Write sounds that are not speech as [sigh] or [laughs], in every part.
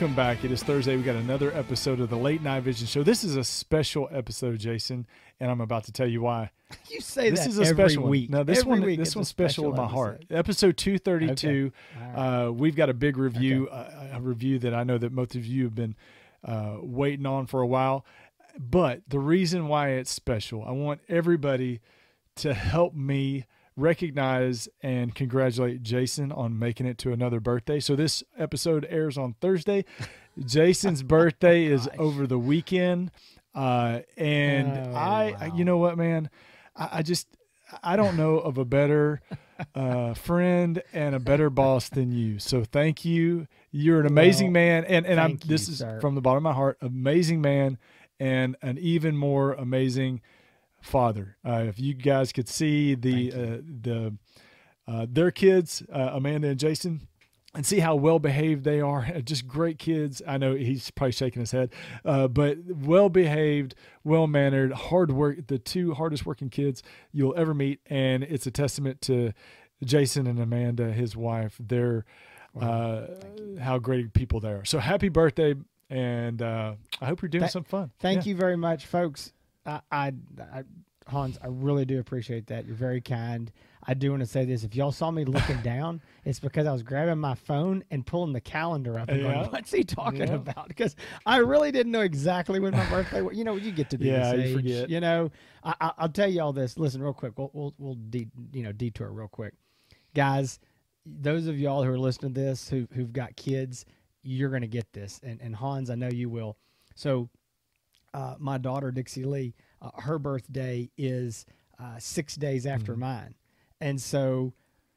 Welcome back. It is Thursday. We got another episode of the Late Night Vision Show. This is a special episode, Jason, and I'm about to tell you why. You say this that is a every special week. one. No, this Every one, week this one's special in my heart. episode. Episode 232. Okay. All Uh, we've got a big review, uh, a review that I know that most of you have been uh, waiting on for a while. But the reason why it's special, I want everybody to help me recognize and congratulate Jason on making it to another birthday. So this episode airs on Thursday. [laughs] Jason's birthday is over the weekend. Uh, and Oh, I, wow. you know what, man, I, I just, I don't know of a better [laughs] uh, friend and a better boss than you. So thank you. You're an amazing Well, man, and and I'm thank this is sir. from the bottom of my heart, amazing man, and an even more amazing father. Uh, if you guys could see the uh, the uh, their kids, uh, Amanda and Jason. And see how well behaved they are. [laughs] Just great kids. I know he's probably shaking his head, uh, but well behaved, well mannered, hard work. The two hardest working kids you'll ever meet, and it's a testament to Jason and Amanda, his wife. They're uh, how great people they are. So happy birthday, and uh, I hope you're doing some fun. Thank Yeah. you very much, folks. I, I, I, Hans, I really do appreciate that. You're very kind. I do want to say this: if y'all saw me looking [laughs] down, it's because I was grabbing my phone and pulling the calendar up and Yeah. going, "What's he talking Yeah. about?" Because I really didn't know exactly when my birthday. was. You know, you get to be Yeah, this you forget. You know, I, I, I'll tell you all this. Listen, real quick. We'll we'll, we'll de- you know detour real quick, guys. Those of y'all who are listening to this who who've got kids, you're gonna get this, and and Hans, I know you will. So uh, my daughter Dixie Lee, uh, her birthday is uh, six days after Mm-hmm. mine, and so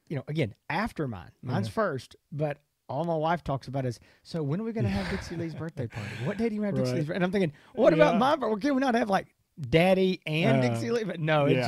you know, again, after mine, mine's first, but. All my wife talks about is so when are we going to have Dixie Lee's [laughs] birthday party? What day do you have Dixie Right. Lee's? bir-" And I'm thinking, what Yeah. about my birthday? Can we not have like Daddy and Uh, Dixie Lee? But no, it's,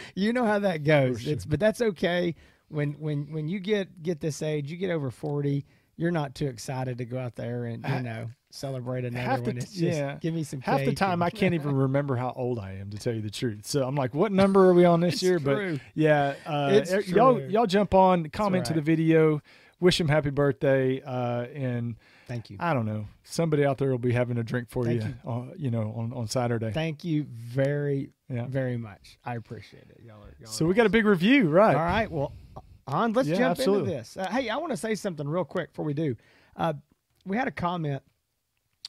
[laughs] you know how that goes. sure. It's but that's okay. When when when you get get this age, you get over forty, you're not too excited to go out there and you know celebrate another half one. It's just yeah. give me some Half the time, and- I can't even [laughs] remember how old I am to tell you the truth. So I'm like, what number are we on this year? true. But yeah, uh, y'all y'all jump on, comment to the video, wish him happy birthday, uh, and Thank you. I don't know, somebody out there will be having a drink for Thank you, Uh, you know, on on Saturday. Thank you very Yeah. very much. I appreciate it. Y'all are, y'all So we got a big review, right? All right. Well, on. Let's Yeah, jump absolutely. into this. Uh, hey, I want to say something real quick before we do. Uh, we had a comment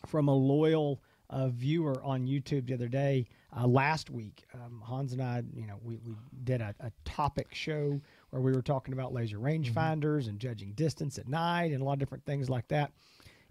from a loyal uh, viewer on YouTube the other day. Uh, last week, um, Hans and I, you know, we, we did a, a topic show where we were talking about laser rangefinders and judging distance at night and a lot of different things like that.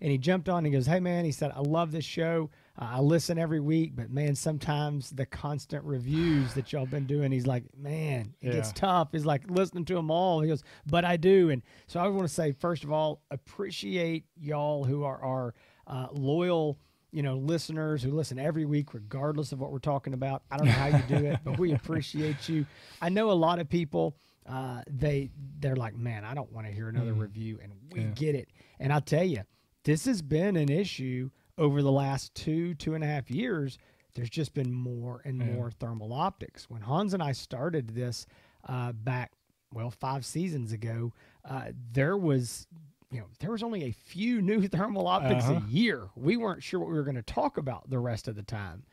And he jumped on and he goes, Hey, man, he said, I love this show. Uh, I listen every week, but man, sometimes the constant reviews that y'all been doing, he's like, Man, it gets tough. He's like listening to them all. He goes, But I do. And so I want to say, first of all, appreciate y'all who are our uh, loyal. You know, listeners who listen every week, regardless of what we're talking about. I don't know how you do it, but we [laughs] appreciate you. I know a lot of people, uh, they they're like, man, I don't want to hear another review, and we Yeah. get it. And I'll tell you, this has been an issue over the last two two and a half years. There's just been more and Yeah. more thermal optics. When Hans and I started this uh, back, well, five seasons ago, uh, there was. You know, there was only a few [laughs] new thermal optics Uh-huh. a year. We weren't sure what we were going to talk about the rest of the time,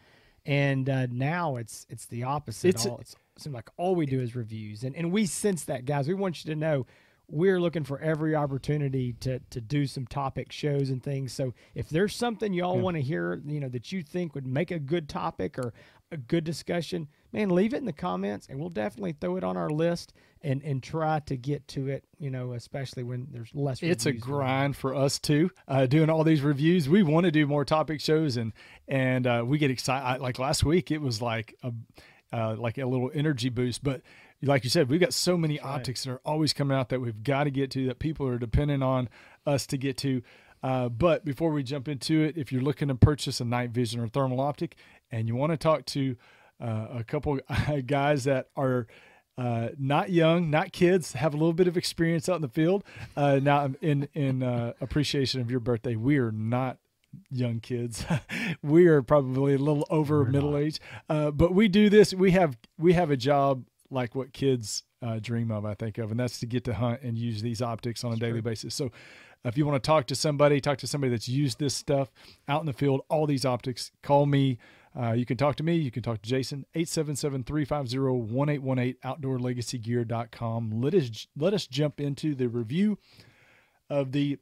and uh, now it's it's the opposite. It's- all, it's, it seems like all we do is reviews, and and we sense that, guys. We want you to know we're looking for every opportunity to to do some topic shows and things. So if there's something y'all Yeah. want to hear, you know, that you think would make a good topic or a good discussion, man, leave it in the comments, and we'll definitely throw it on our list and and try to get to it. You know, especially when there's less. it's a reviews going on. grind for us too uh, doing all these reviews we want to do more topic shows and and uh, we get excited like last week it was like a uh, like a little energy boost but like you said we've got so many right. optics that are always coming out that we've got to get to that people are depending on us to get to uh, but before we jump into it if you're looking to purchase a night vision or thermal optic and you want to talk to uh, a couple [laughs] guys that are uh, not young, not kids, have a little bit of experience out in the field. Uh, now, in in uh, appreciation of your birthday, we are not young kids. [laughs] we are probably a little over We're middle not. age, uh, but we do this. We have we have a job like what kids uh, dream of, I think of, and that's to get to hunt and use these optics on a daily basis. So, if you want to talk to somebody, talk to somebody that's used this stuff out in the field, all these optics, call me. Uh, you can talk to me. You can talk to Jason, 877-350-1818, outdoorlegacygear.com. Let us, let us jump into the review of the,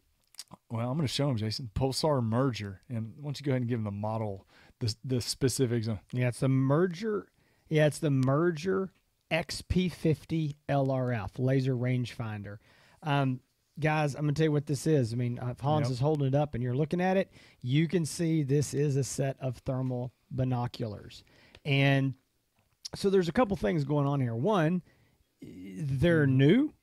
well, I'm going to show him, Jason, Pulsar Merger. And why don't you go ahead and give him the model, the, the specifics. Yeah, it's the Merger. Yeah, it's the Merger XP50 LRF, laser rangefinder. Um, guys, I'm gonna tell you what this is. I mean, if Hans yep. is holding it up and you're looking at it, you can see this is a set of thermal binoculars, and so there's a couple things going on here. One, they're mm-hmm. new,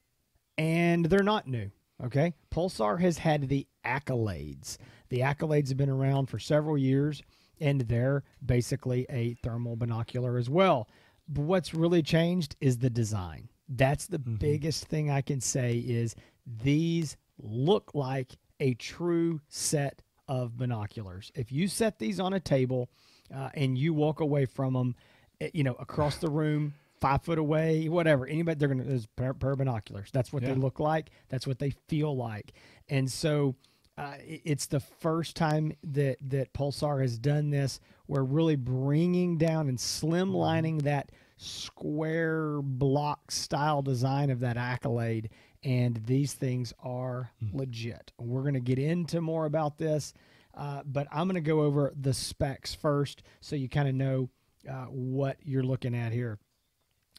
and they're not new. Okay, Pulsar has had the accolades. The accolades have been around for several years, and they're basically a thermal binocular as well. But what's really changed is the design. That's the mm-hmm. biggest thing I can say is these look like a true set of binoculars. If you set these on a table uh, and you walk away from them, eh, you know, across the room, five foot away, whatever, anybody, they're going to, there's pair, pair binoculars. That's what yeah. they look like. That's what they feel like. And so uh, it's the first time that, that Pulsar has done this. We're really bringing down and slimlining mm-hmm. that square block style design of that accolade and these things are mm. legit we're going to get into more about this uh, but i'm going to go over the specs first so you kind of know uh, what you're looking at here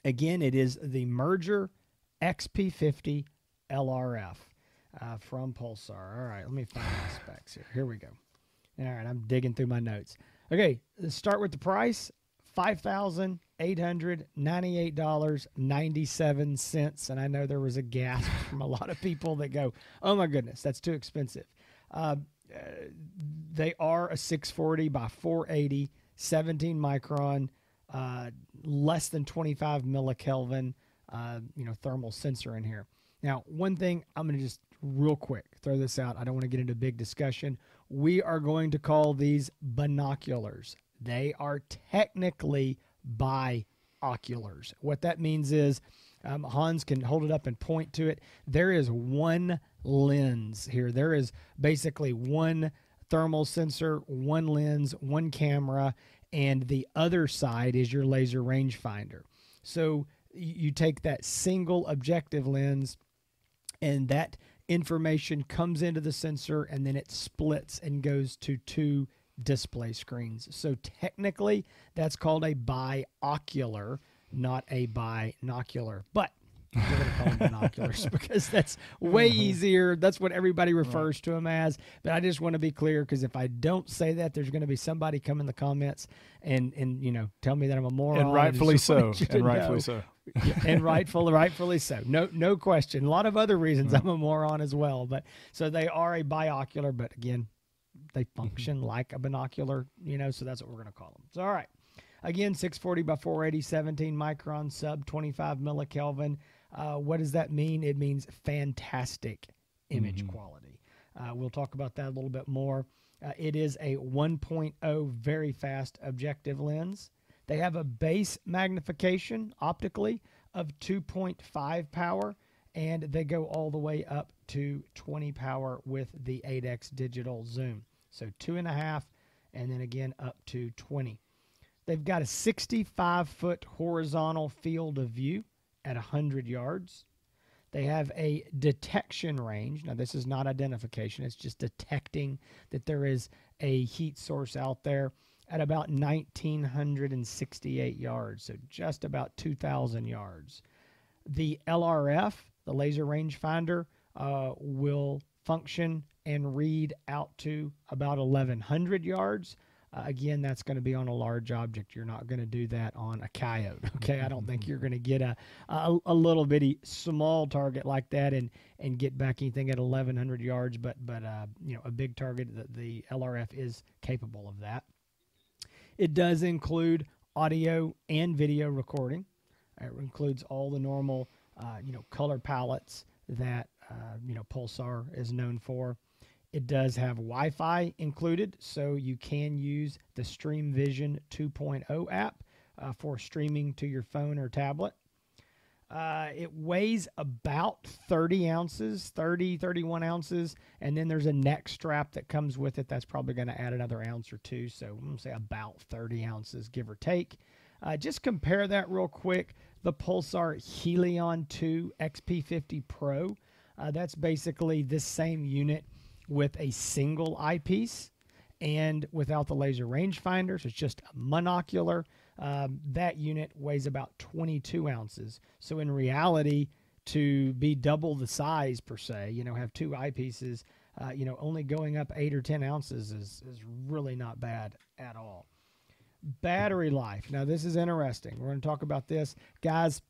again it is the merger xp50 lrf uh, from pulsar all right let me find the specs here here we go all right i'm digging through my notes okay let's start with the price $5,898.97. And I know there was a gasp [laughs] from a lot of people that go, oh my goodness, that's too expensive. Uh, they are a 640 by 480, 17 micron, uh, less than 25 millikelvin, uh, you know, thermal sensor in here. Now, one thing I'm going to just real quick throw this out. I don't want to get into big discussion. We are going to call these binoculars. They are technically bioculars. What that means is um, Hans can hold it up and point to it. There is one lens here. There is basically one thermal sensor, one lens, one camera, and the other side is your laser rangefinder. So you take that single objective lens, and that information comes into the sensor, and then it splits and goes to two display screens. So technically, that's called a biocular, not a binocular. But we're going to call them [laughs] binoculars because that's way uh-huh. easier. That's what everybody refers right. to them as. But I just want to be clear because if I don't say that, there's going to be somebody come in the comments and and you know tell me that I'm a moron. And rightfully so. And rightfully know. so. yeah, and rightfully, rightfully so. No, no question. A lot of other reasons I'm a moron as well. But so they are a biocular. But again, they mm-hmm. function mm-hmm. like a binocular, you know, so that's what we're going to call them. So, all right. Again, 640 by 480, 17 micron, sub 25 millikelvin. Uh, what does that mean? It means fantastic image mm-hmm. quality. Uh, we'll talk about that a little bit more. Uh, it is a 1.0 very fast objective lens. They have a base magnification optically of 2.5 power, and they go all the way up to 20 power with the 8x digital zoom. So two and a half, and then again up to 20. They've got a 65 foot horizontal field of view at 100 yards. They have a detection range. Now, this is not identification, it's just detecting that there is a heat source out there at about 1,968 yards, so just about 2,000 yards. The LRF, the laser rangefinder, uh, will function and read out to about 1,100 yards. Uh, again, that's going to be on a large object. You're not going to do that on a coyote. [laughs] Okay, I don't think you're going to get a, a, a little bitty small target like that and and get back anything at 1,100 yards. But but uh, you know a big target. The, the LRF is capable of that. It does include audio and video recording. It includes all the normal uh, you know color palettes that uh, you know Pulsar is known for. It does have Wi Fi included, so you can use the StreamVision 2.0 app uh, for streaming to your phone or tablet. Uh, it weighs about 30 ounces, 30, 31 ounces. And then there's a neck strap that comes with it. That's probably going to add another ounce or two. So I'm going to say about 30 ounces, give or take. Uh, just compare that real quick. The Pulsar Helion 2 XP50 Pro. Uh, that's basically this same unit with a single eyepiece and without the laser rangefinder. So it's just a monocular. Um, that unit weighs about 22 ounces. So in reality, to be double the size per se, you know, have two eyepieces, uh, you know, only going up eight or 10 ounces is, is really not bad at all. Battery life. Now, this is interesting. We're going to talk about this. Guys,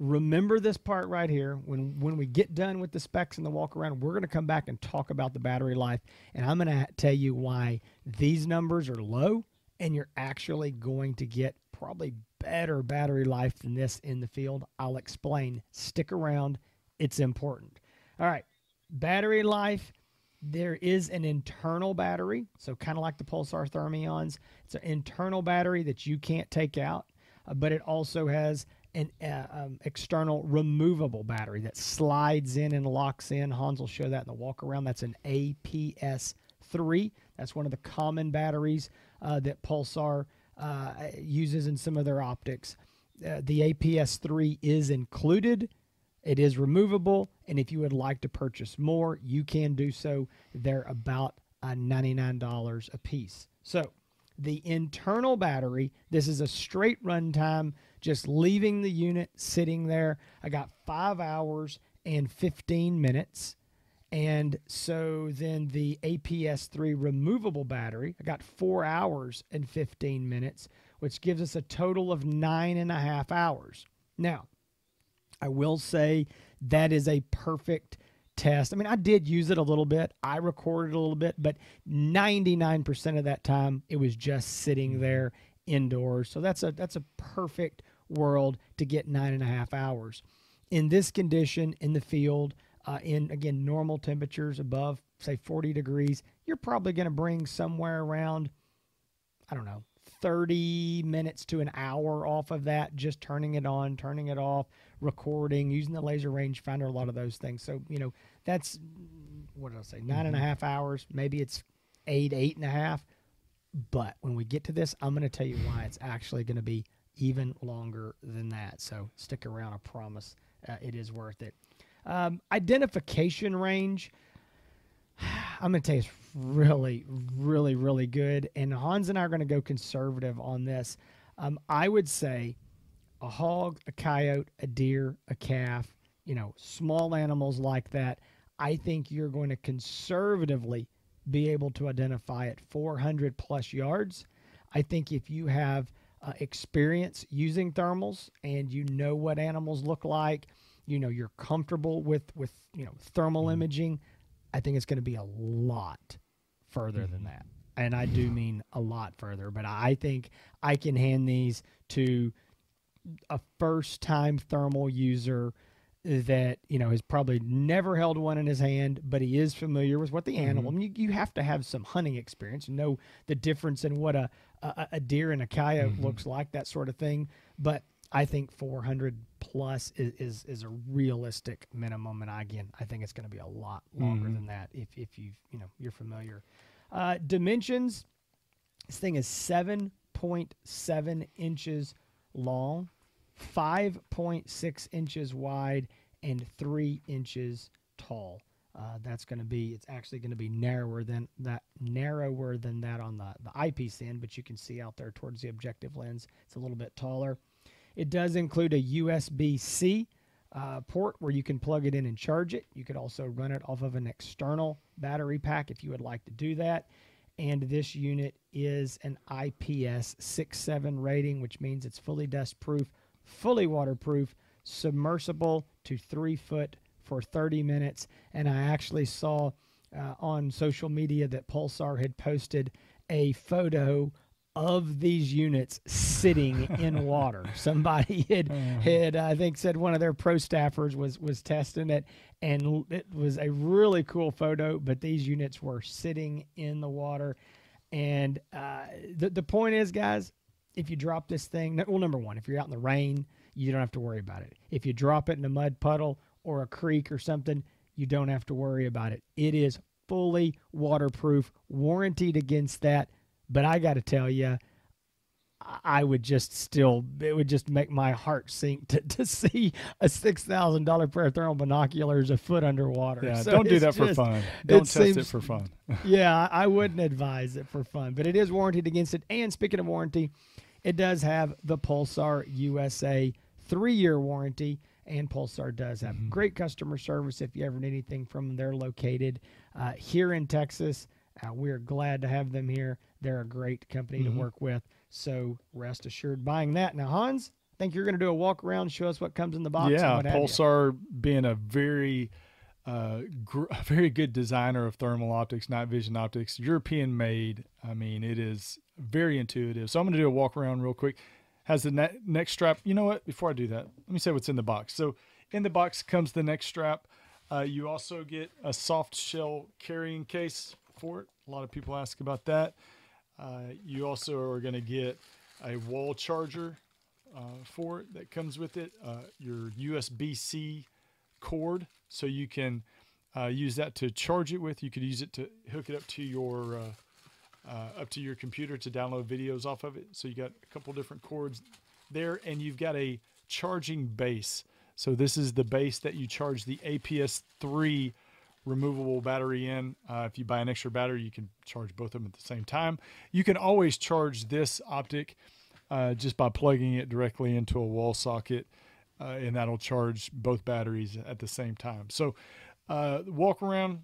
remember this part right here. When, when we get done with the specs and the walk around, we're going to come back and talk about the battery life. And I'm going to tell you why these numbers are low and you're actually going to get probably better battery life than this in the field. I'll explain. Stick around, it's important. All right, battery life. There is an internal battery, so kind of like the Pulsar Thermions. It's an internal battery that you can't take out, uh, but it also has an uh, um, external removable battery that slides in and locks in. Hans will show that in the walk around. That's an APS 3. That's one of the common batteries uh, that Pulsar uh, uses in some of their optics. Uh, the APS 3 is included it is removable, and if you would like to purchase more, you can do so. They're about uh, $99 a piece. So, the internal battery, this is a straight runtime, just leaving the unit sitting there. I got five hours and 15 minutes. And so then the APS3 removable battery, I got four hours and 15 minutes, which gives us a total of nine and a half hours. Now, I will say that is a perfect test. I mean, I did use it a little bit. I recorded a little bit, but 99% of that time it was just sitting mm-hmm. there indoors. So that's a that's a perfect world to get nine and a half hours. In this condition in the field, uh, in again normal temperatures above say 40 degrees, you're probably going to bring somewhere around I don't know 30 minutes to an hour off of that, just turning it on, turning it off, recording, using the laser rangefinder, a lot of those things. So, you know, that's what did I say? Nine and a mm-hmm. half hours. Maybe it's eight, eight and a half. But when we get to this, I'm going to tell you why it's actually going to be even longer than that. So stick around. I promise uh, it is worth it. Um, identification range. I'm going to taste really, really, really good. And Hans and I are going to go conservative on this. Um, I would say a hog, a coyote, a deer, a calf, you know, small animals like that. I think you're going to conservatively be able to identify at 400 plus yards. I think if you have uh, experience using thermals and you know what animals look like, you know you're comfortable with with you know thermal mm-hmm. imaging, I think it's going to be a lot further mm-hmm. than that. And I do mean a lot further, but I think I can hand these to a first time thermal user that you know has probably never held one in his hand, but he is familiar with what the mm-hmm. animal. Mm-hmm. I mean, you, you have to have some hunting experience, and know the difference in what a a, a deer and a coyote mm-hmm. looks like, that sort of thing. But I think 400 plus is, is, is a realistic minimum, and I, again, I think it's going to be a lot longer mm-hmm. than that if if you you know you're familiar. Uh, dimensions. This thing is 7.7 inches long, 5.6 inches wide, and three inches tall. Uh, that's going to be it's actually going to be narrower than that narrower than that on the the eyepiece end but you can see out there towards the objective lens it's a little bit taller it does include a USB-C uh, port where you can plug it in and charge it. You could also run it off of an external battery pack if you would like to do that. And this unit is an IPS 6.7 rating, which means it's fully dust proof, fully waterproof, submersible to three foot for 30 minutes. And I actually saw uh, on social media that Pulsar had posted a photo of these units sitting in [laughs] water. Somebody had uh-huh. had I think said one of their pro staffers was was testing it, and it was a really cool photo. But these units were sitting in the water, and uh, the the point is, guys, if you drop this thing, well, number one, if you're out in the rain, you don't have to worry about it. If you drop it in a mud puddle or a creek or something, you don't have to worry about it. It is fully waterproof, warranted against that. But I got to tell you, I would just still, it would just make my heart sink to, [laughs] to see a $6,000 pair of thermal binoculars a foot underwater. Yeah, So don't do that for fun. Don't test it for fun. [laughs] yeah, I I wouldn't advise it for fun, but it is warranted against it. And speaking of warranty, it does have the Pulsar USA three year warranty, and Pulsar does have Mm-hmm. great customer service if you ever need anything from them. They're located uh, here in Texas. Uh, we're glad to have them here. They're a great company Mm-hmm. to work with. So rest assured buying that. Now, Hans, I think you're going to do a walk around, show us what comes in the box. yeah. Pulsar being a very, uh, gr- [laughs] a very good designer of thermal optics, night vision optics, European made. I mean, it is very intuitive. So I'm going to do a walk around real quick. Has the ne- neck strap. You know what? Before I do that, let me say what's in the box. So in the box comes the neck strap. Uh, you also get a soft shell carrying case for it. A lot of people ask about that. Uh, you also are going to get a wall charger uh, for it that comes with it. Uh, your USB C cord, so you can uh, use that to charge it with. You could use it to hook it up to your uh, uh, up to your computer to download videos off of it. So you got a couple different cords there, and you've got a charging base. So this is the base that you charge the APS three removable battery in. Uh, if you buy an extra battery, you can charge both of them at the same time. You can always charge this optic uh, just by plugging it directly into a wall socket, uh, and that'll charge both batteries at the same time. So, uh, walk around.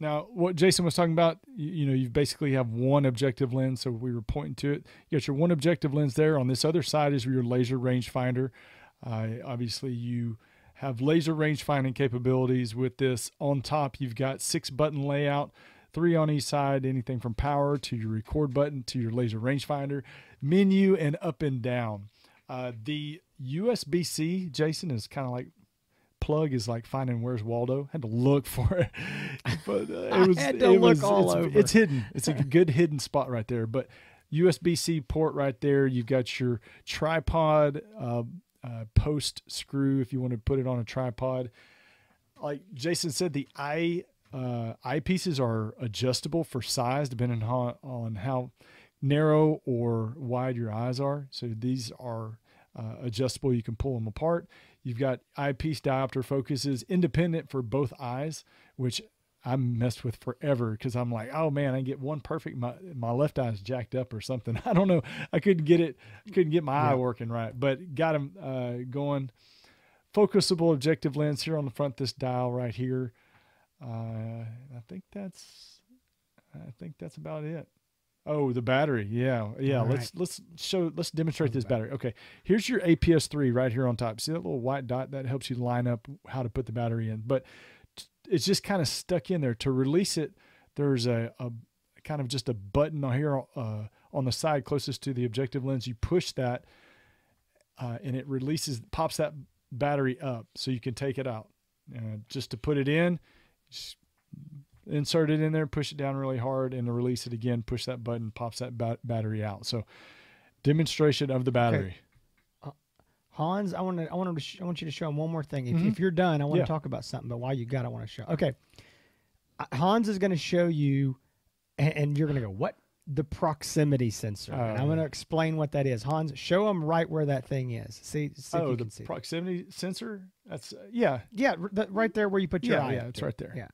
Now, what Jason was talking about, you, you know, you basically have one objective lens. So we were pointing to it. You got your one objective lens there. On this other side is your laser rangefinder. Uh, obviously, you have laser range finding capabilities with this. On top, you've got six button layout, three on each side, anything from power to your record button to your laser rangefinder, menu, and up and down. Uh, the USB C, Jason, is kind of like plug is like finding where's Waldo. Had to look for it, [laughs] but uh, it was had to it look was all it's, over. it's hidden. It's a [laughs] good hidden spot right there. But USB C port right there. You've got your tripod uh, uh, post screw if you want to put it on a tripod. Like Jason said, the eye uh, eyepieces are adjustable for size depending on, on how narrow or wide your eyes are. So these are uh, adjustable. You can pull them apart. You've got eyepiece diopter focuses independent for both eyes, which I messed with forever because I'm like, oh man, I get one perfect. My my left eye's jacked up or something. [laughs] I don't know. I couldn't get it. Couldn't get my eye working right, but got them uh, going. Focusable objective lens here on the front. This dial right here. Uh, I think that's. I think that's about it. Oh, the battery. Yeah, yeah. All let's let's show. Let's demonstrate this battery. Okay, here's your APS three right here on top. See that little white dot that helps you line up how to put the battery in. But it's just kind of stuck in there. To release it, there's a, a kind of just a button on here uh, on the side closest to the objective lens. You push that, uh, and it releases, pops that battery up, so you can take it out. Uh, just to put it in, just insert it in there, push it down really hard, and to release it again, push that button, pops that ba- battery out. So, demonstration of the battery. Hans, I want to, I want to, sh- I want you to show him one more thing. If, Mhm. if you're done, I want Yeah. to talk about something. But while you got, I want to show. Okay, Uh, Hans is going to show you, and, and you're going to go, what? The proximity sensor. and I'm Oh. going to explain what that is. Hans, show him right where that thing is. See, see if oh, you the can see. it. proximity sensor. That's uh, yeah, yeah, r- right there where you put your yeah, eye. yeah. It's right there. Yeah.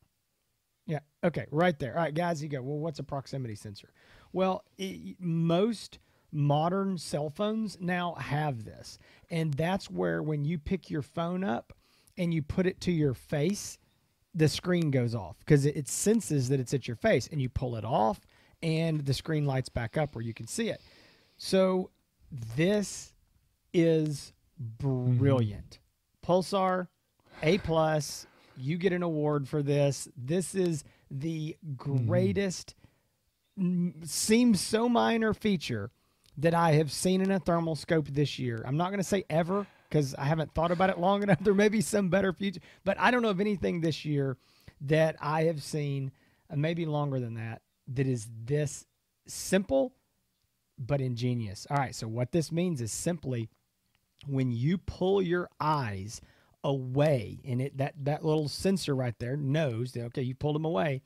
Yeah. Okay. Right there. All right, guys. You go. Well, what's a proximity sensor? Well, i most modern cell phones now have this, and that's where when you pick your phone up and you put it to your face, the screen goes off because it, it senses that it's at your face, and you pull it off, and the screen lights back up where you can see it. So this is mm-hmm. brilliant. Pulsar A plus. You get an award for this. This is the mm-hmm. greatest, n- seems so minor feature that I have seen in a thermal scope this year. I'm not going to say ever because I haven't thought about it long [laughs] enough. There may be some better future, but I don't know of anything this year that I have seen, uh, maybe longer than that, that is this simple but ingenious. All right, so what this means is simply when you pull your eyes away and it that that little sensor right there knows that okay you pulled them away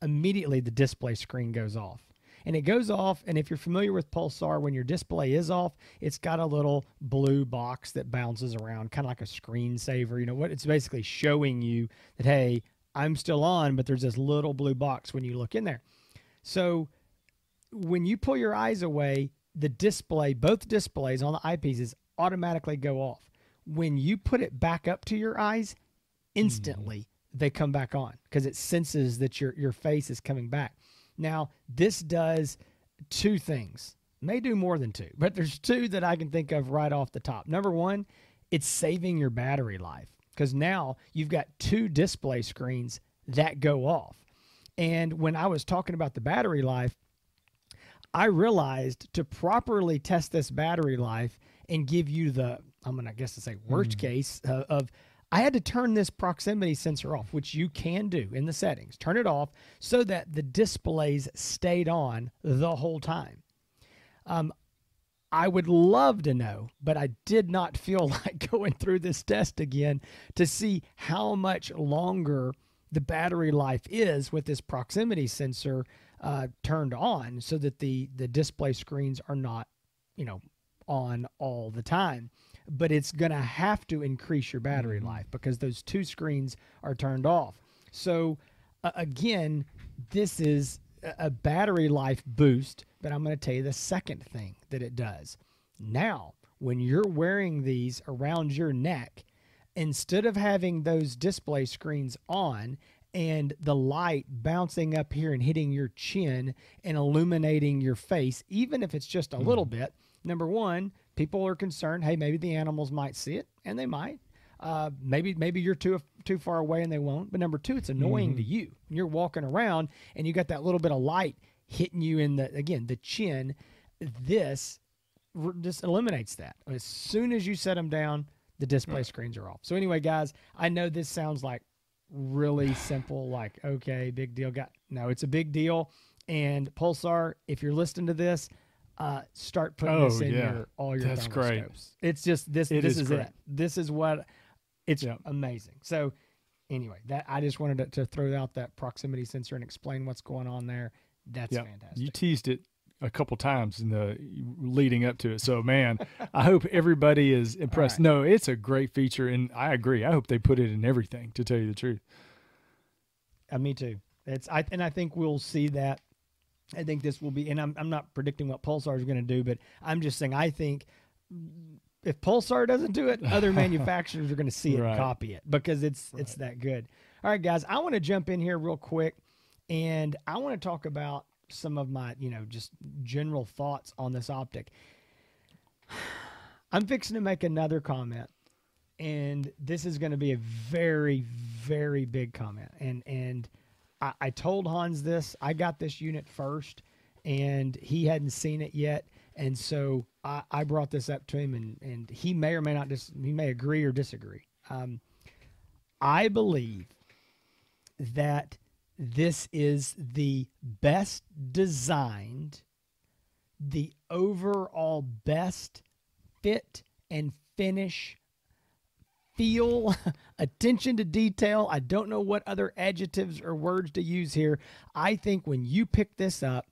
immediately the display screen goes off and it goes off and if you're familiar with pulsar when your display is off it's got a little blue box that bounces around kind of like a screensaver you know what it's basically showing you that hey i'm still on but there's this little blue box when you look in there. So when you pull your eyes away the display both displays on the eyepieces automatically go off. When you put it back up to your eyes instantly mm-hmm. they come back on because it senses that your your face is coming back now, this does two things. May do more than two, but there's two that I can think of right off the top. Number one, it's saving your battery life because now you've got two display screens that go off. And when I was talking about the battery life, I realized to properly test this battery life and give you the, I'm going to guess to say worst mm. case uh, of I had to turn this proximity sensor off, which you can do in the settings. Turn it off so that the displays stayed on the whole time. Um, I would love to know, but I did not feel [laughs] like going through this test again to see how much longer the battery life is with this proximity sensor uh, turned on so that the, the display screens are not, you know, on all the time but it's going to have to increase your battery mm-hmm. life because those two screens are turned off. So, uh, again, this is a battery life boost, but I'm going to tell you the second thing that it does. Now, when you're wearing these around your neck, instead of having those display screens on and the light bouncing up here and hitting your chin and illuminating your face, even if it's just a mm. little bit, number one, people are concerned. Hey, maybe the animals might see it, and they might. Uh, maybe maybe you're too too far away and they won't. But number two, it's annoying mm-hmm. to you. You're walking around and you got that little bit of light hitting you in the again the chin. This just eliminates that as soon as you set them down. The display right. screens are off. So anyway, guys, I know this sounds like really [sighs] simple. Like okay, big deal. Got no, it's a big deal. And Pulsar, if you're listening to this, uh, start putting oh, this in yeah. your all your That's great. It's just this. It this is, is it. This is what it's yep. amazing. So anyway, that I just wanted to, to, throw out that proximity sensor and explain what's going on there. That's yep. fantastic. You teased it a couple times in the leading up to it. So man, I hope everybody is [laughs] impressed. Right. No, it's a great feature, and I agree. I hope they put it in everything. To tell you the truth, uh, me too. It's I and I think we'll see that I think this will be, and I'm, I'm not predicting what Pulsar is going to do, but I'm just saying I think if Pulsar doesn't do it, other [laughs] manufacturers are going to see it right. and copy it because it's right. it's that good. All right, guys, I want to jump in here real quick, and I want to talk about some of my you know just general thoughts on this optic. I'm fixing to make another comment, and this is going to be a very very big comment, and and I, I told Hans this. I got this unit first, and he hadn't seen it yet. And so I, I brought this up to him, and, and he may or may not dis, he may agree or disagree. Um, I believe that this is the best designed, the overall best fit and finish feel, [laughs] attention to detail. I don't know what other adjectives or words to use here. I think when you pick this up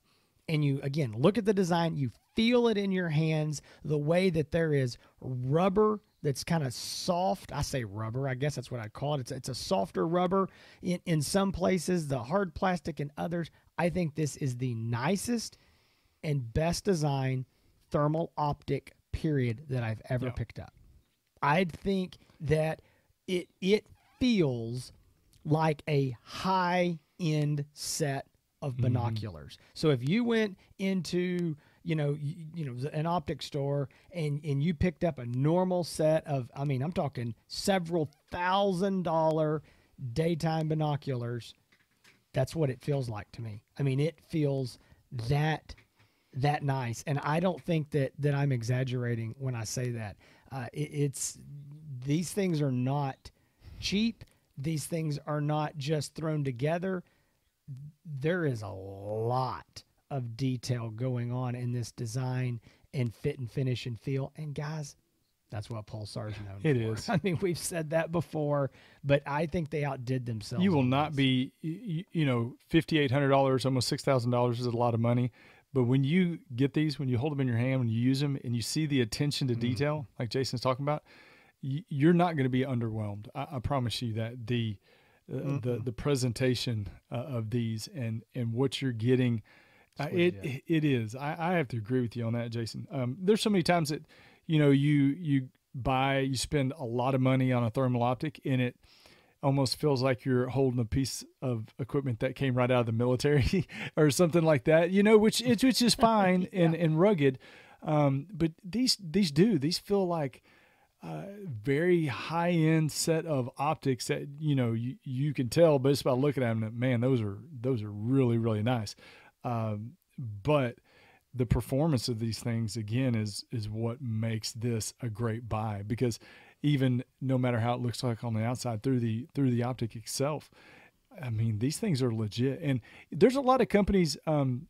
and you, again, look at the design, you feel it in your hands, the way that there is rubber that's kind of soft. I say rubber, I guess that's what I'd call it. It's, it's a softer rubber in, in some places, the hard plastic in others. I think this is the nicest and best design thermal optic period that I've ever yeah. picked up. I'd think that it it feels like a high end set of mm-hmm. binoculars. Mm-hmm. So if you went into you know you, you, know an optic store and and you picked up a normal set of I mean I'm talking several thousand dollar daytime binoculars that's what it feels like to me. I mean it feels that that nice and I don't think that that I'm exaggerating when I say that. Uh, it, it's these things are not cheap. These things are not just thrown together. There is a lot of detail going on in this design and fit and finish and feel. And guys, That's what Pulsar's known It for. is. [laughs] I mean, we've said that before, but I think they outdid themselves. You will not this. be, you, you know, fifty eight hundred dollars, almost six thousand dollars is a lot of money. But when you get these, when you hold them in your hand, when you use them, and you see the attention to mm-hmm. detail, like Jason's talking about, you're not going to be underwhelmed. I, I promise you that the uh, the the presentation uh, of these and and what you're getting, uh, it legit. it is. I, I have to agree with you on that, Jason. Um, there's so many times that you know you you buy you spend a lot of money on a thermal optic and it almost feels like you're holding a piece of equipment that came right out of the military [laughs] or something like that you know which it's which is [laughs] fine and and rugged um, but these these do these feel like uh, very high end set of optics that you know you, you can tell but it's by looking at them man those are those are really really nice. Um, but the performance of these things again is is what makes this a great buy because even no matter how it looks like on the outside through the through the optic itself i mean these things are legit. And there's a lot of companies um,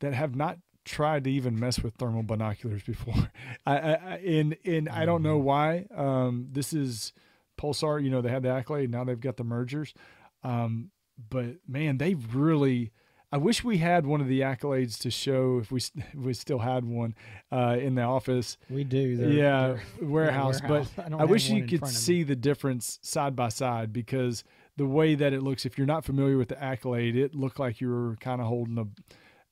that have not tried to even mess with thermal binoculars before [laughs] I, I, I and and i don't know why um, this is pulsar you know they had the accolade now they've got the mergers um, but man they've really I wish we had one of the accolades to show if we if we still had one uh, in the office. We do. They're, yeah, they're- [laughs] warehouse. warehouse. But don't I, wish you could front of me. see the difference side by side because the way that it looks. If you're not familiar with the accolade, it looked like you were kind of holding a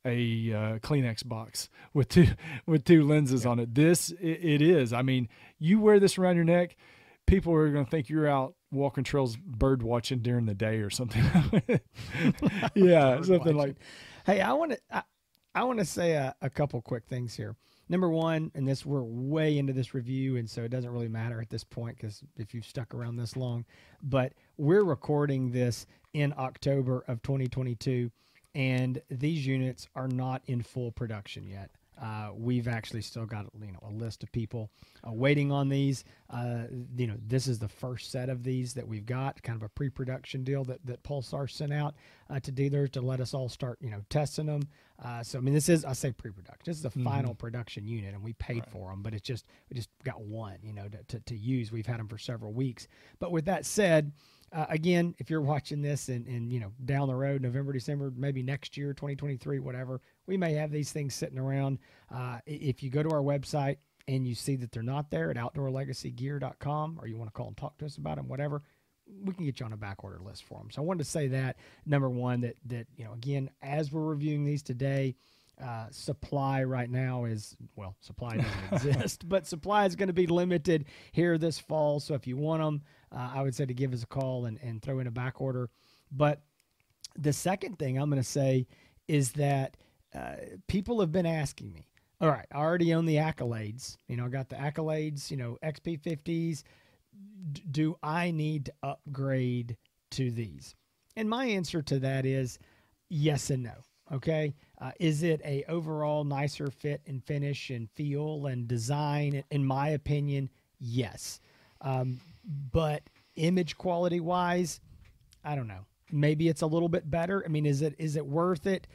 a uh, Kleenex box with two [laughs] with two lenses on it. This it, it is. I mean, you wear this around your neck, people are going to think you're out walking trails bird watching during the day or something. [laughs] [laughs] yeah, something watching. like Hey, I want to I, I want to say a, a couple quick things here. Number one, and this we're way into this review, and so it doesn't really matter at this point because if you've stuck around this long, but we're recording this in October of 2022, and these units are not in full production yet. Uh, we've actually still got you know a list of people uh, waiting on these. Uh, you know, this is the first set of these that we've got, kind of a pre-production deal that that Pulsar sent out uh, to dealers to let us all start you know testing them. Uh, so I mean, this is I say pre-production. This is the final production unit, and we paid for them, but it's just we just got one you know to, to, to use. We've had them for several weeks. But with that said, uh, again, if you're watching this and, and you know down the road, November, December, maybe next year, 2023, whatever, we may have these things sitting around. Uh, if you go to our website and you see that they're not there at outdoorlegacygear.com, or you want to call and talk to us about them, whatever, we can get you on a back order list for them. So I wanted to say that number one, that that you know, again, as we're reviewing these today. Uh, supply right now is well, supply doesn't [laughs] exist, but supply is going to be limited here this fall. So if you want them, uh, I would say to give us a call and, and throw in a back order. But the second thing I'm going to say is that uh, people have been asking me, all right, I already own the accolades. You know, I got the accolades, you know, XP50s. D- do I need to upgrade to these? And my answer to that is yes and no. Okay. Uh, is it a overall nicer fit and finish and feel and design? In my opinion, yes. Um, but image quality wise, I don't know. Maybe it's a little bit better. I mean, is it is it worth it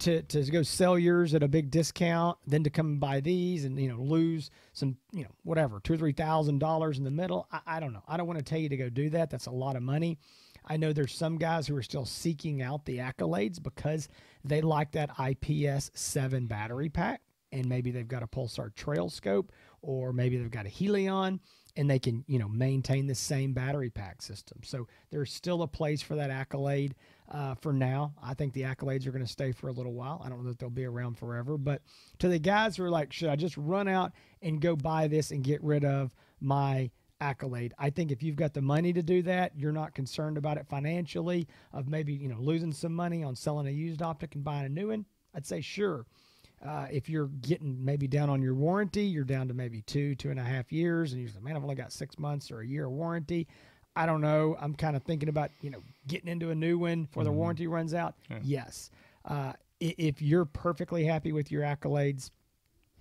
to to go sell yours at a big discount, then to come buy these and you know lose some you know whatever two or three thousand dollars in the middle? I, I don't know. I don't want to tell you to go do that. That's a lot of money. I know there's some guys who are still seeking out the accolades because they like that IPS seven battery pack, and maybe they've got a Pulsar Trail Scope, or maybe they've got a Helion, and they can you know maintain the same battery pack system. So there's still a place for that accolade uh, for now. I think the accolades are going to stay for a little while. I don't know that they'll be around forever, but to the guys who are like, should I just run out and go buy this and get rid of my accolade? I think if you've got the money to do that, you're not concerned about it financially of maybe you know losing some money on selling a used optic and buying a new one. I'd say sure. Uh, if you're getting maybe down on your warranty, you're down to maybe two, two and a half years, and you're like, man, I've only got six months or a year of warranty. I don't know. I'm kind of thinking about you know getting into a new one before the warranty runs out. Yes. Uh, if you're perfectly happy with your accolades,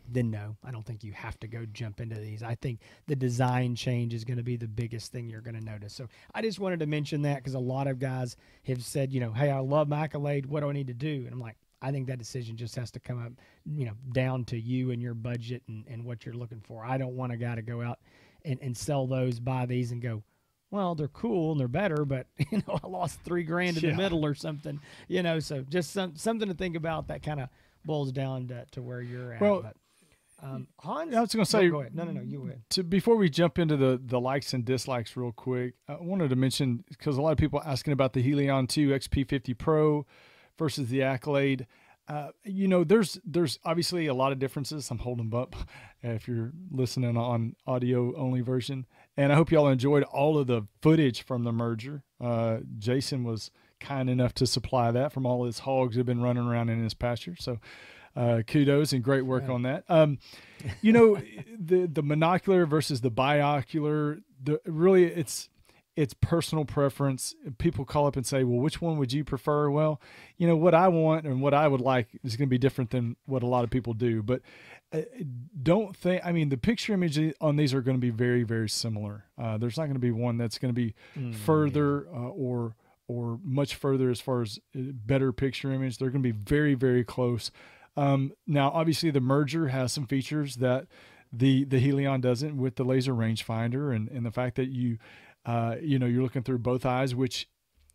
then no, I don't think you have to go jump into these. I think the design change is going to be the biggest thing you're going to notice. So I just wanted to mention that because a lot of guys have said, you know, hey, I love my accolade. What do I need to do? And I'm like, I think that decision just has to come up, you know, down to you and your budget and, and what you're looking for. I don't want a guy to go out and, and sell those, buy these, and go, well, they're cool and they're better, but [laughs] you know, I lost three grand in Yeah. the middle or something. You know, so just some something to think about. That kind of boils down to, to where you're at. Well, but, um, Hans, I was going to no, say, go ahead. No, no, no, you ahead. to before we jump into the the likes and dislikes real quick, I wanted to mention because a lot of people are asking about the Helion 2 XP50 Pro versus the Accolade. Uh, you know, there's there's obviously a lot of differences. I'm holding them up [laughs] if you're listening on audio only version, and I hope y'all enjoyed all of the footage from the merger. Uh, Jason was kind enough to supply that from all his hogs that have been running around in his pasture. So uh, kudos and great work Right. on that. Um, you know, [laughs] the the monocular versus the biocular. The really, it's it's personal preference. People call up and say, "Well, which one would you prefer?" Well, you know what I want and what I would like is going to be different than what a lot of people do. But uh, don't think. I mean, the picture image on these are going to be very very similar. Uh, there's not going to be one that's going to be Mm, further uh, or or much further as far as uh, better picture image. They're going to be very very close. Um, now, obviously, the merger has some features that the the Helion doesn't with the laser rangefinder and and the fact that you uh, you know you're looking through both eyes, which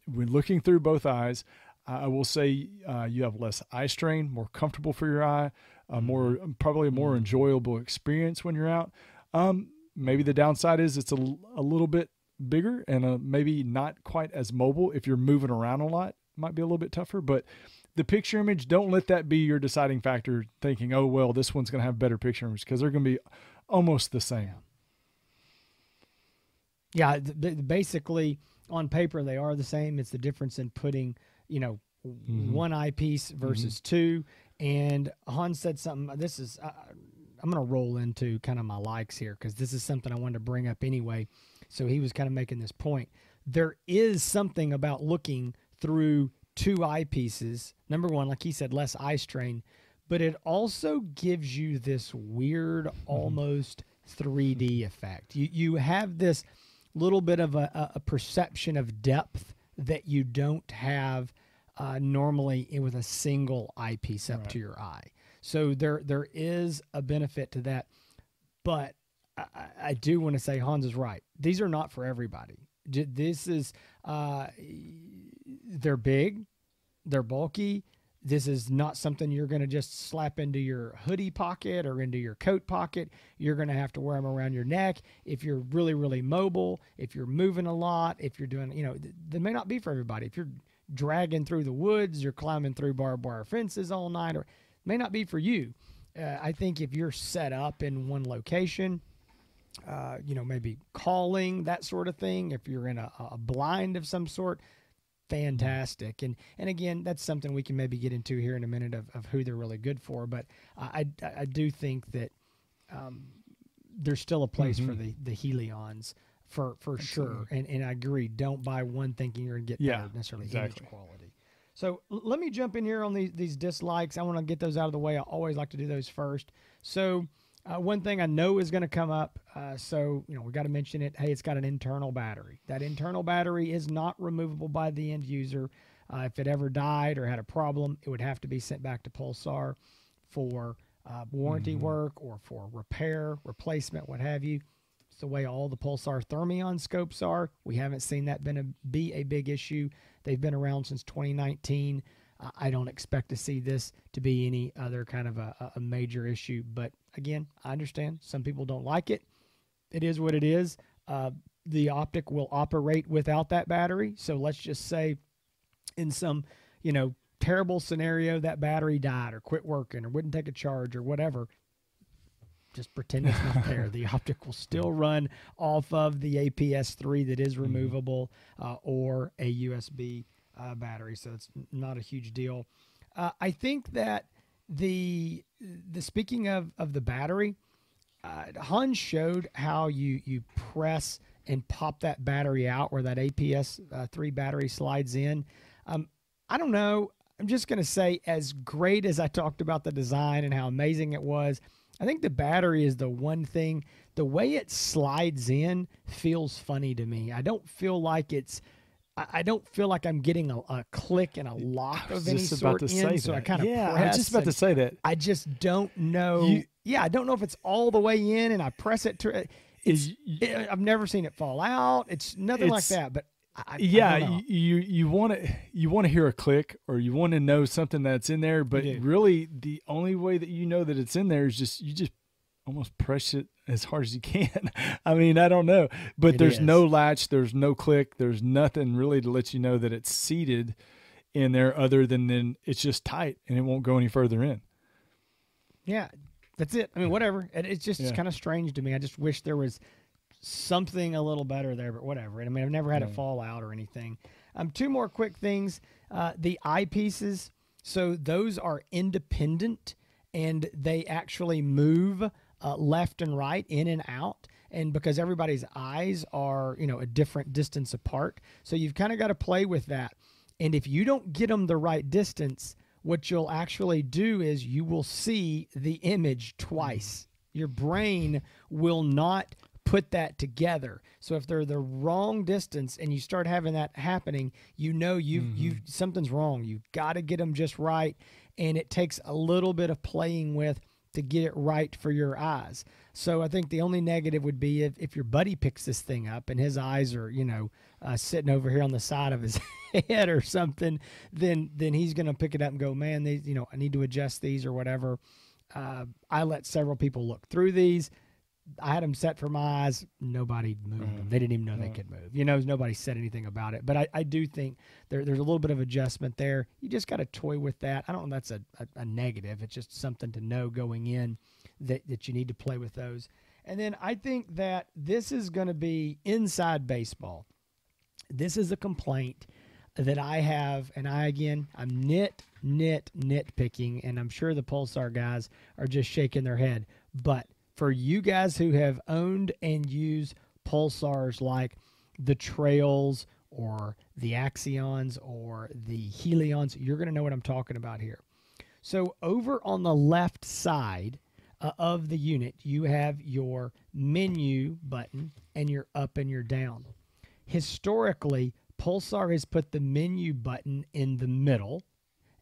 when looking through both eyes, I will say uh, you have less eye strain, more comfortable for your eye, a more probably a more enjoyable experience when you're out. Um, maybe the downside is it's a, a little bit bigger and uh, maybe not quite as mobile if you're moving around a lot. Might be a little bit tougher, but the picture image, don't let that be your deciding factor. Thinking, oh well, this one's going to have better picture image because they're going to be almost the same. Yeah, basically on paper they are the same. It's the difference in putting, you know, Mhm. one eyepiece versus two. And Hans said something. This is uh, I'm going to roll into kind of my likes here because this is something I wanted to bring up anyway. So he was kind of making this point. There is something about looking through two eyepieces. Number one, like he said, less eye strain, but it also gives you this weird, almost 3D effect. You you have this little bit of a, a- perception of depth that you don't have uh, normally with a single eyepiece up to your eye. So there there is a benefit to that, but I- I do want to say Hans is right. These are not for everybody. This is uh, they're big, they're bulky. This is not something you're going to just slap into your hoodie pocket or into your coat pocket. You're going to have to wear them around your neck. If you're really, really mobile, if you're moving a lot, if you're doing, you know, th- they may not be for everybody. If you're dragging through the woods, you're climbing through barbed wire fences all night, or may not be for you. Uh, I think if you're set up in one location, uh, you know, maybe calling that sort of thing. If you're in a, a blind of some sort, fantastic. And and again, that's something we can maybe get into here in a minute of, of who they're really good for. But I I, I do think that um, there's still a place for the the Helions for for sure. And and I agree. Don't buy one thinking you're gonna get Yeah, necessarily exactly. image quality. So l- let me jump in here on these these dislikes. I want to get those out of the way. I always like to do those first. So uh, one thing I know is going to come up. Uh, so you know we got to mention it. Hey, it's got an internal battery. That internal battery is not removable by the end user. Uh, if it ever died or had a problem, it would have to be sent back to Pulsar for uh, warranty work or for repair, replacement, what have you. It's the way all the Pulsar Thermion scopes are. We haven't seen that been a, be a big issue. They've been around since 2019. I don't expect to see this to be any other kind of a, a- a major issue. But again, I understand some people don't like it. It is what it is. Uh, the optic will operate without that battery. So let's just say, in some, you know, terrible scenario, that battery died or quit working or wouldn't take a charge or whatever just pretend it's not there. The [laughs] optic will still run off of the APS3 that is removable uh, or a USB uh, battery, so it's not a huge deal. Uh, I think that the the speaking of of the battery, uh, Hans showed how you you press and pop that battery out where that APS uh, three battery slides in. Um, I don't know. I'm just gonna say, as great as I talked about the design and how amazing it was, I think the battery is the one thing. The way it slides in feels funny to me. I don't feel like it's I, I don't feel like I'm getting a, a click and a lock of any sort to in, say so I kind of yeah, I was just about to say that. I just don't know. You- yeah, I don't know if it's all the way in, and I press it to. Uh, it's, Is it, eh, I've never seen it fall out. It's nothing like that. But I, I- I yeah, you you, you want to you want to hear a click or you want to know something that's in there, but really the only way that you know that it's in there is just you just almost press it as hard as you can. [laughs] I mean, I don't know, but It there's is. no latch, there's no click, there's nothing really to let you know that it's seated in there other than then it's just tight and it won't go any further in. Yeah, that's it. I mean, whatever. It, it's just Yeah. kind of strange to me. I just wish there was something a little better there, but whatever. I mean, I've never had it Yeah. fall out or anything. Um, two more quick things. Uh, the eyepieces. So those are independent and they actually move uh, left and right, in and out. And because everybody's eyes are, you know, a different distance apart. So you've kind of got to play with that. And if you don't get them the right distance, what you'll actually do is you will see the image twice. Your brain will not put that together. So if they're the wrong distance and you start having that happening, you know you have you something's wrong. You've got to get them just right and it takes a little bit of playing with to get it right for your eyes. So I think the only negative would be if, if your buddy picks this thing up and his eyes are, you know, uh, sitting over here on the side of his [laughs] head or something, then then he's going to pick it up and go, man, these, you know, I need to adjust these or whatever. Uh, I let several people look through these. I had them set for my eyes. Nobody moved them. Mm-hmm. They didn't even know they mm-hmm. could move. You know, nobody said anything about it. But I, I do think there, there's a little bit of adjustment there. You just got to toy with that. I don't know that's a, a, a negative. It's just something to know going in that, that you need to play with those. And then I think that this is going to be inside baseball. This is a complaint that I have, and I again, I'm nit, nit, nitpicking, and I'm sure the Pulsar guys are just shaking their head. But for you guys who have owned and used Pulsars like the Trails or the Axions or the Helions, you're going to know what I'm talking about here. So over on the left side uh, of the unit, you have your menu button and your up and your down. Historically, Pulsar has put the menu button in the middle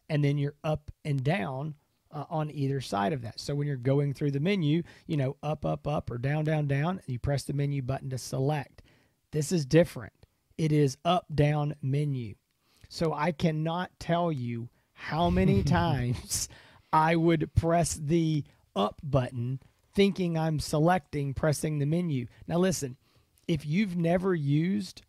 and then your up and down uh, on either side of that. So when you're going through the menu, you know, up, up, up, or down, down, down, and you press the menu button to select. This is different. It is up, down menu. So I cannot tell you how many [laughs] times I would press the up button thinking I'm selecting pressing the menu. Now listen, if you've never used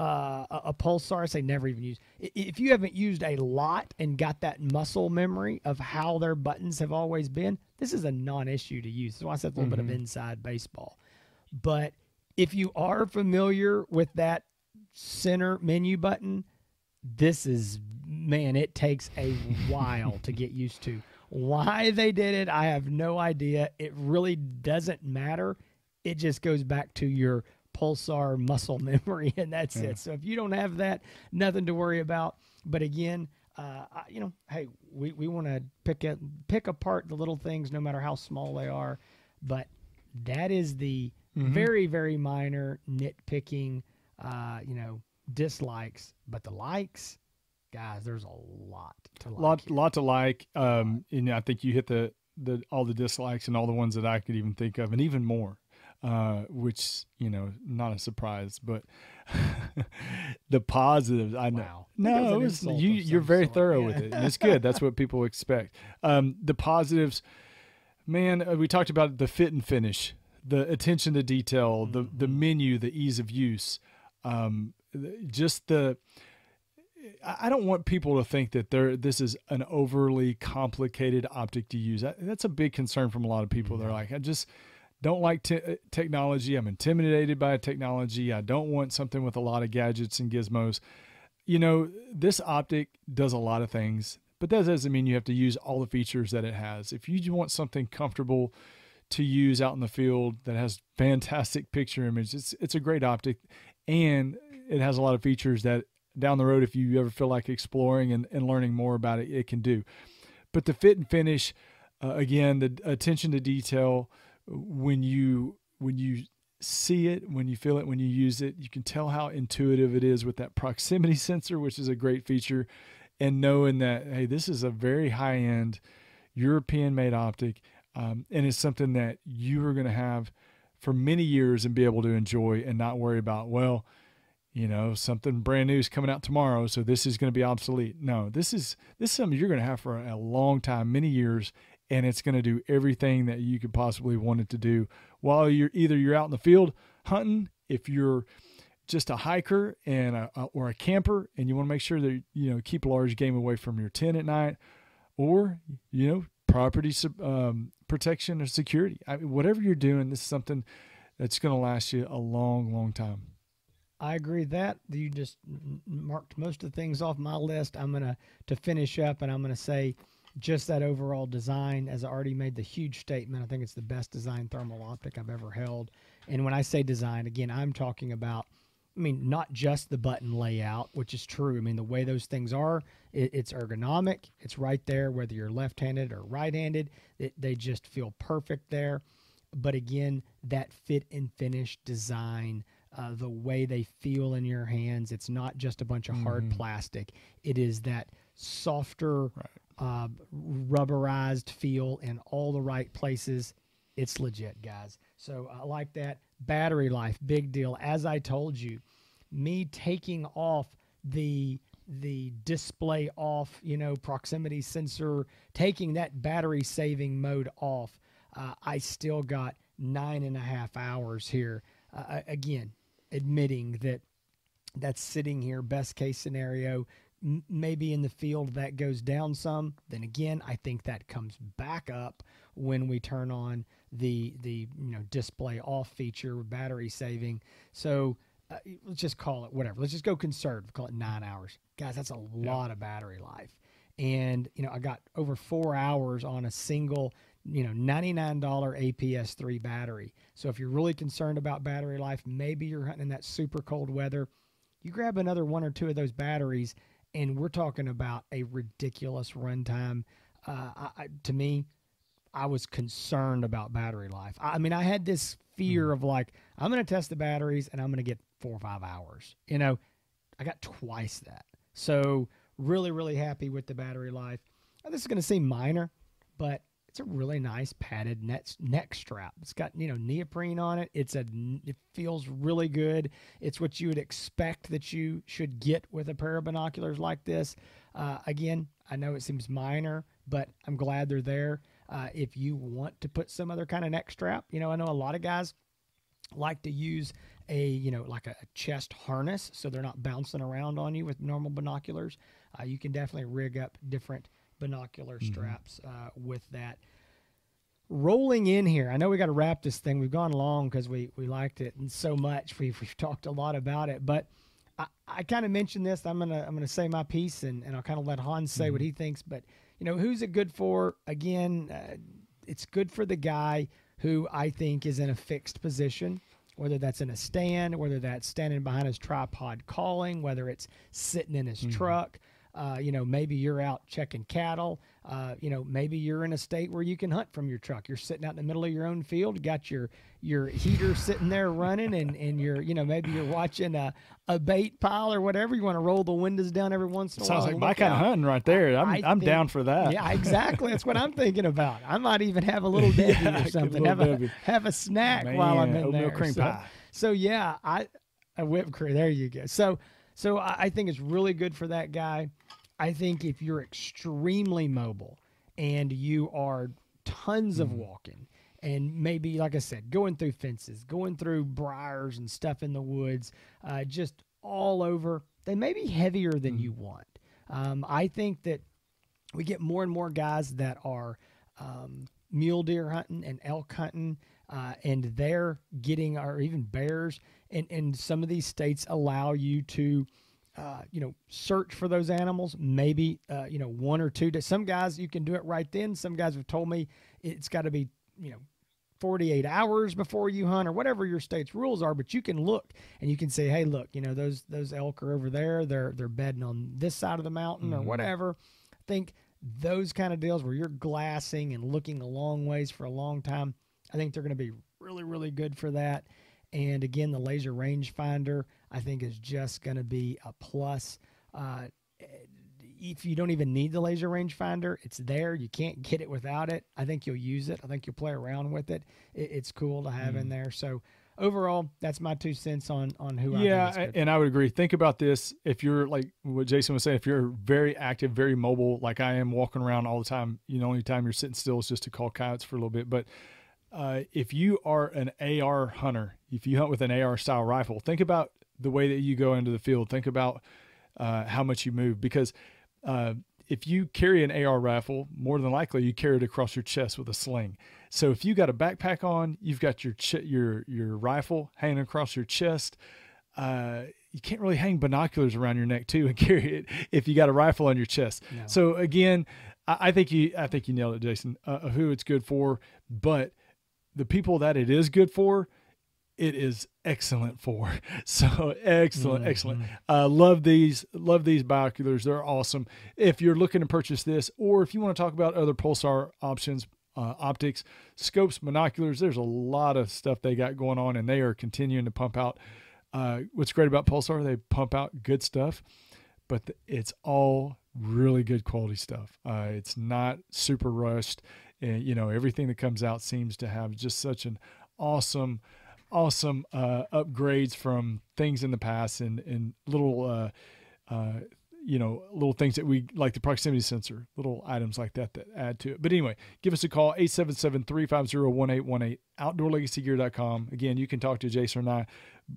uh, a, a pulsar, I say never even used. If you haven't used a lot and got that muscle memory of how their buttons have always been, this is a non-issue to use. So I said a little bit of inside baseball. But if you are familiar with that center menu button, this is man, it takes a while to get used to. Why they did it, I have no idea. It really doesn't matter. It just goes back to your pulsar muscle [laughs] memory, and that's Yeah. it. So if you don't have that, nothing to worry about. But again, uh, you know, hey, we, we want to pick it, pick apart the little things, no matter how small they are. But that is the Mhm. very very minor nitpicking, uh, you know, dislikes. But the likes, guys, there's a lot to like. lot here. lot to like. Um, and I think you hit the the all the dislikes and all the ones that I could even think of, and even more. Uh, which you know, not a surprise, but [laughs] the positives. I know. Wow. I think that was No, it was, you. You're very sort. thorough Yeah. with it, and it's good. That's what people expect. Um, the positives, man. Uh, we talked about the fit and finish, the attention to detail, the the Mm-hmm. menu, the ease of use, um, just the. I I don't want people to think that there this is an overly complicated optic to use. That's a big concern from a lot of people. They're like, I just don't like te- uh, technology. I'm intimidated by technology. I don't want something with a lot of gadgets and gizmos. You know, this optic does a lot of things, but that doesn't mean you have to use all the features that it has. If you want something comfortable to use out in the field that has [laughs] fantastic picture image, it's it's a great optic, and it has a lot of features that down the road, if you ever feel like exploring and, and learning more about it, it can do. But the fit and finish, uh, again, the attention to detail when you when you see it, when you feel it, when you use it. You can tell how intuitive it is with that proximity [laughs] sensor, which is a great feature, and knowing that hey, this is a very high end European made optic, um, and it's something that you are going to have for many years and be able to enjoy and not worry about well you know something brand new is coming out tomorrow so this is going to be obsolete no this is this is something you're going to have for a long time many years and it's going to do everything that you could possibly want it to do while you're either you're out in the field hunting if you're just a hiker and a, or a camper and you want to make sure that you know keep large game away from your tent at night or you know property um, protection or security. I mean, whatever you're doing this is something that's going to last you a long long time. I agree that. You just marked most of the things off my list. I'm gonna to finish up, and I'm gonna say just that overall design, as I already made the huge statement, I think it's the best design thermal optic I've ever held. And when I say design, again, I'm talking about, I mean, not just the button layout, which is true. I mean, the way those things are, it, it's ergonomic. It's right there, whether you're left handed or right handed. They just feel perfect there. But again, that fit and finish design. Uh, the way they feel in your hands. It's not just a bunch of hard mm-hmm. plastic. It is that softer, right uh, rubberized feel in all the right places. It's legit, guys. So I like that. Battery life, big deal. As I told you, me taking off the the display off, you know, proximity sensor, taking that battery saving mode off, uh, I still got nine and a half hours here. Uh, again, admitting that that's sitting here, best case scenario, maybe in the field that goes down some. Then again, I think that comes back up when we turn on the the you know display off feature battery saving. So uh, let's just call it whatever. Let's just go conservative. Call it nine hours, guys. That's a lot yeah. of battery life. And you know, I got over four hours on a single you know $99 APS3 battery. So if you're really concerned about battery life, maybe you're hunting in that super cold weather, you grab another one or two of those batteries and we're talking about a ridiculous runtime. Uh, I, to me, I was concerned about battery life. I, I mean, I had this fear mm. of like, I'm going to test the batteries and I'm going to get four or five hours. You know, I got twice that. So, really, really happy with the battery life. This is going to seem minor, but it's a really nice padded net, neck strap. It's got you know neoprene on it. It's a it feels really good. It's what you would expect that you should get with a pair of binoculars like this. Uh, again, I know it seems minor, but I'm glad they're there. Uh, if you want to put some other kind of neck strap, you know I know a lot of guys like to use a you know like a chest harness so they're not bouncing around on you with normal binoculars. Uh, you can definitely rig up different binocular mm-hmm. straps uh, with that. Rolling in here, I know we got to wrap this thing. We've gone long because we we liked it and so much. We've we've talked a lot about it, but I, I kind of mentioned this. I'm gonna I'm gonna say my piece and, and I'll kind of let Hans say mm-hmm. what he thinks. But you know, who's it good for? Again, uh, it's good for the guy who I think is in a fixed position whether that's in a stand, whether that's standing behind his tripod calling, whether it's sitting in his mm-hmm. truck, uh, you know, maybe you're out checking cattle. Uh, you know, maybe you're in a state where you can hunt from your truck. You're sitting out in the middle of your own field, got your your heater sitting there running, and and you're you know maybe you're watching a, a bait pile or whatever. You want to roll the windows down every once in a Sounds while. Sounds like my kind out. of hunting right there. I'm I I'm think, down for that. Yeah, exactly. That's what I'm thinking about. I might even have a little [laughs] Debbie yeah, or something. Have a have a snack Man, while I'm in oatmeal there. cream so, pie. So yeah, I a whipped cream. There you go. So so I think it's really good for that guy. I think if you're extremely mobile and you are tons mm. of walking and maybe, like I said, going through fences, going through briars and stuff in the woods, uh, just all over, they may be heavier than mm. you want. Um, I think that we get more and more guys that are um, mule deer hunting and elk hunting, uh, and they're getting, or even bears. And, and some of these states allow you to uh, you know, search for those animals. Maybe, uh, you know, one or two. Some guys you can do it right then. Some guys have told me it's got to be, you know, 48 hours before you hunt or whatever your state's rules are. But you can look and you can say, hey, look, you know, those those elk are over there. They're they're bedding on this side of the mountain mm-hmm. or whatever. I think those kind of deals where you're glassing and looking a long ways for a long time. I think they're going to be really really good for that. And again, the laser rangefinder I think is just going to be a plus. Uh, if you don't even need the laser rangefinder, it's there. You can't get it without it. I think you'll use it. I think you'll play around with it. it it's cool to have mm. in there. So overall, that's my two cents on on who. Yeah, I and I would agree. Think about this: if you're like what Jason was saying, if you're very active, very mobile, like I am, walking around all the time, you know, only time you're sitting still is just to call coyotes for a little bit. But uh, if you are an AR hunter, if you hunt with an AR style rifle, think about the way that you go into the field. Think about uh, how much you move because uh, if you carry an AR rifle, more than likely you carry it across your chest with a sling. So if you got a backpack on, you've got your ch- your your rifle hanging across your chest. Uh, you can't really hang binoculars around your neck too and [laughs] carry it if you got a rifle on your chest. No. So again, I, I, think you I think you nailed it, Jason. Uh, who it's good for, but the people that it is good for, it is excellent for. [laughs] So excellent, mm-hmm. excellent. Uh, love these, love these binoculars. They're awesome. If you're looking to purchase this, or if you want to talk about other Pulsar options, uh, optics, scopes, binoculars, there's a lot of stuff they got going on, and they are continuing to pump out. Uh, what's great about Pulsar, they pump out good stuff, but the, it's all really good quality stuff. Uh, it's not super rushed. And, you know, everything that comes out seems to have just such an awesome awesome uh, upgrades from things in the past and and little uh, uh, you know little things that we like the proximity sensor little items like that that add to it. But anyway give us a call 877-350-1818 outdoorlegacygear.com again you can talk to jason and i.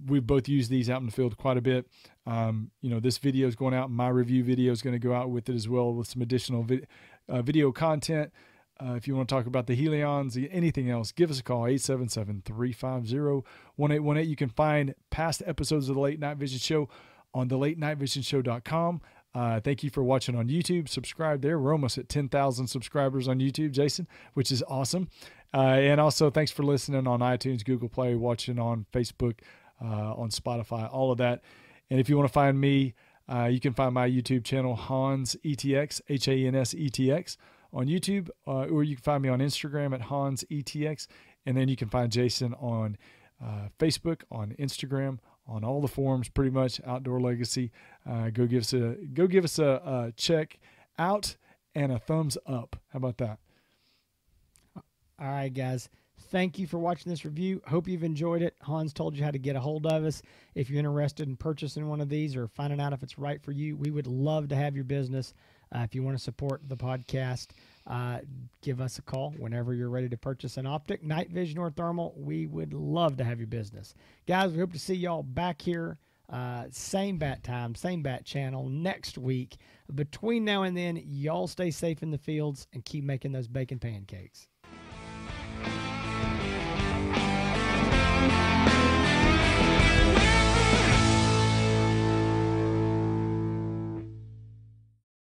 We've both used these out in the field quite a bit. Um, you know this video is going out. My review video is going to go out with it as well with some additional vi- uh, video content uh, if you want to talk about the Helions, anything else, give us a call, 877-350-1818. You can find past episodes of the Late Night Vision Show on the late night vision show.com. Uh, thank you for watching on YouTube. Subscribe there. We're almost at 10,000 subscribers on YouTube, Jason, which is awesome. Uh, and also, thanks for listening on iTunes, Google Play, watching on Facebook, uh, on Spotify, all of that. And if you want to find me, uh, you can find my YouTube channel, Hans ETX, H A N S E T X on YouTube, uh, or you can find me on Instagram at Hans ETX, and then you can find Jason on uh, Facebook, on Instagram, on all the forums, pretty much Outdoor Legacy. Uh, go give us a go give us a, a check out and a thumbs up. How about that? All right, guys. Thank you for watching this review. Hope you've enjoyed it. Hans told you how to get a hold of us. If you're interested in purchasing one of these or finding out if it's right for you, we would love to have your business. Uh, if you want to support the podcast, uh, give us a call whenever you're ready to purchase an optic, night vision, or thermal. We would love to have your business. Guys, we hope to see y'all back here, uh, same bat time, same bat channel next week. Between now and then, y'all stay safe in the fields and keep making those bacon pancakes.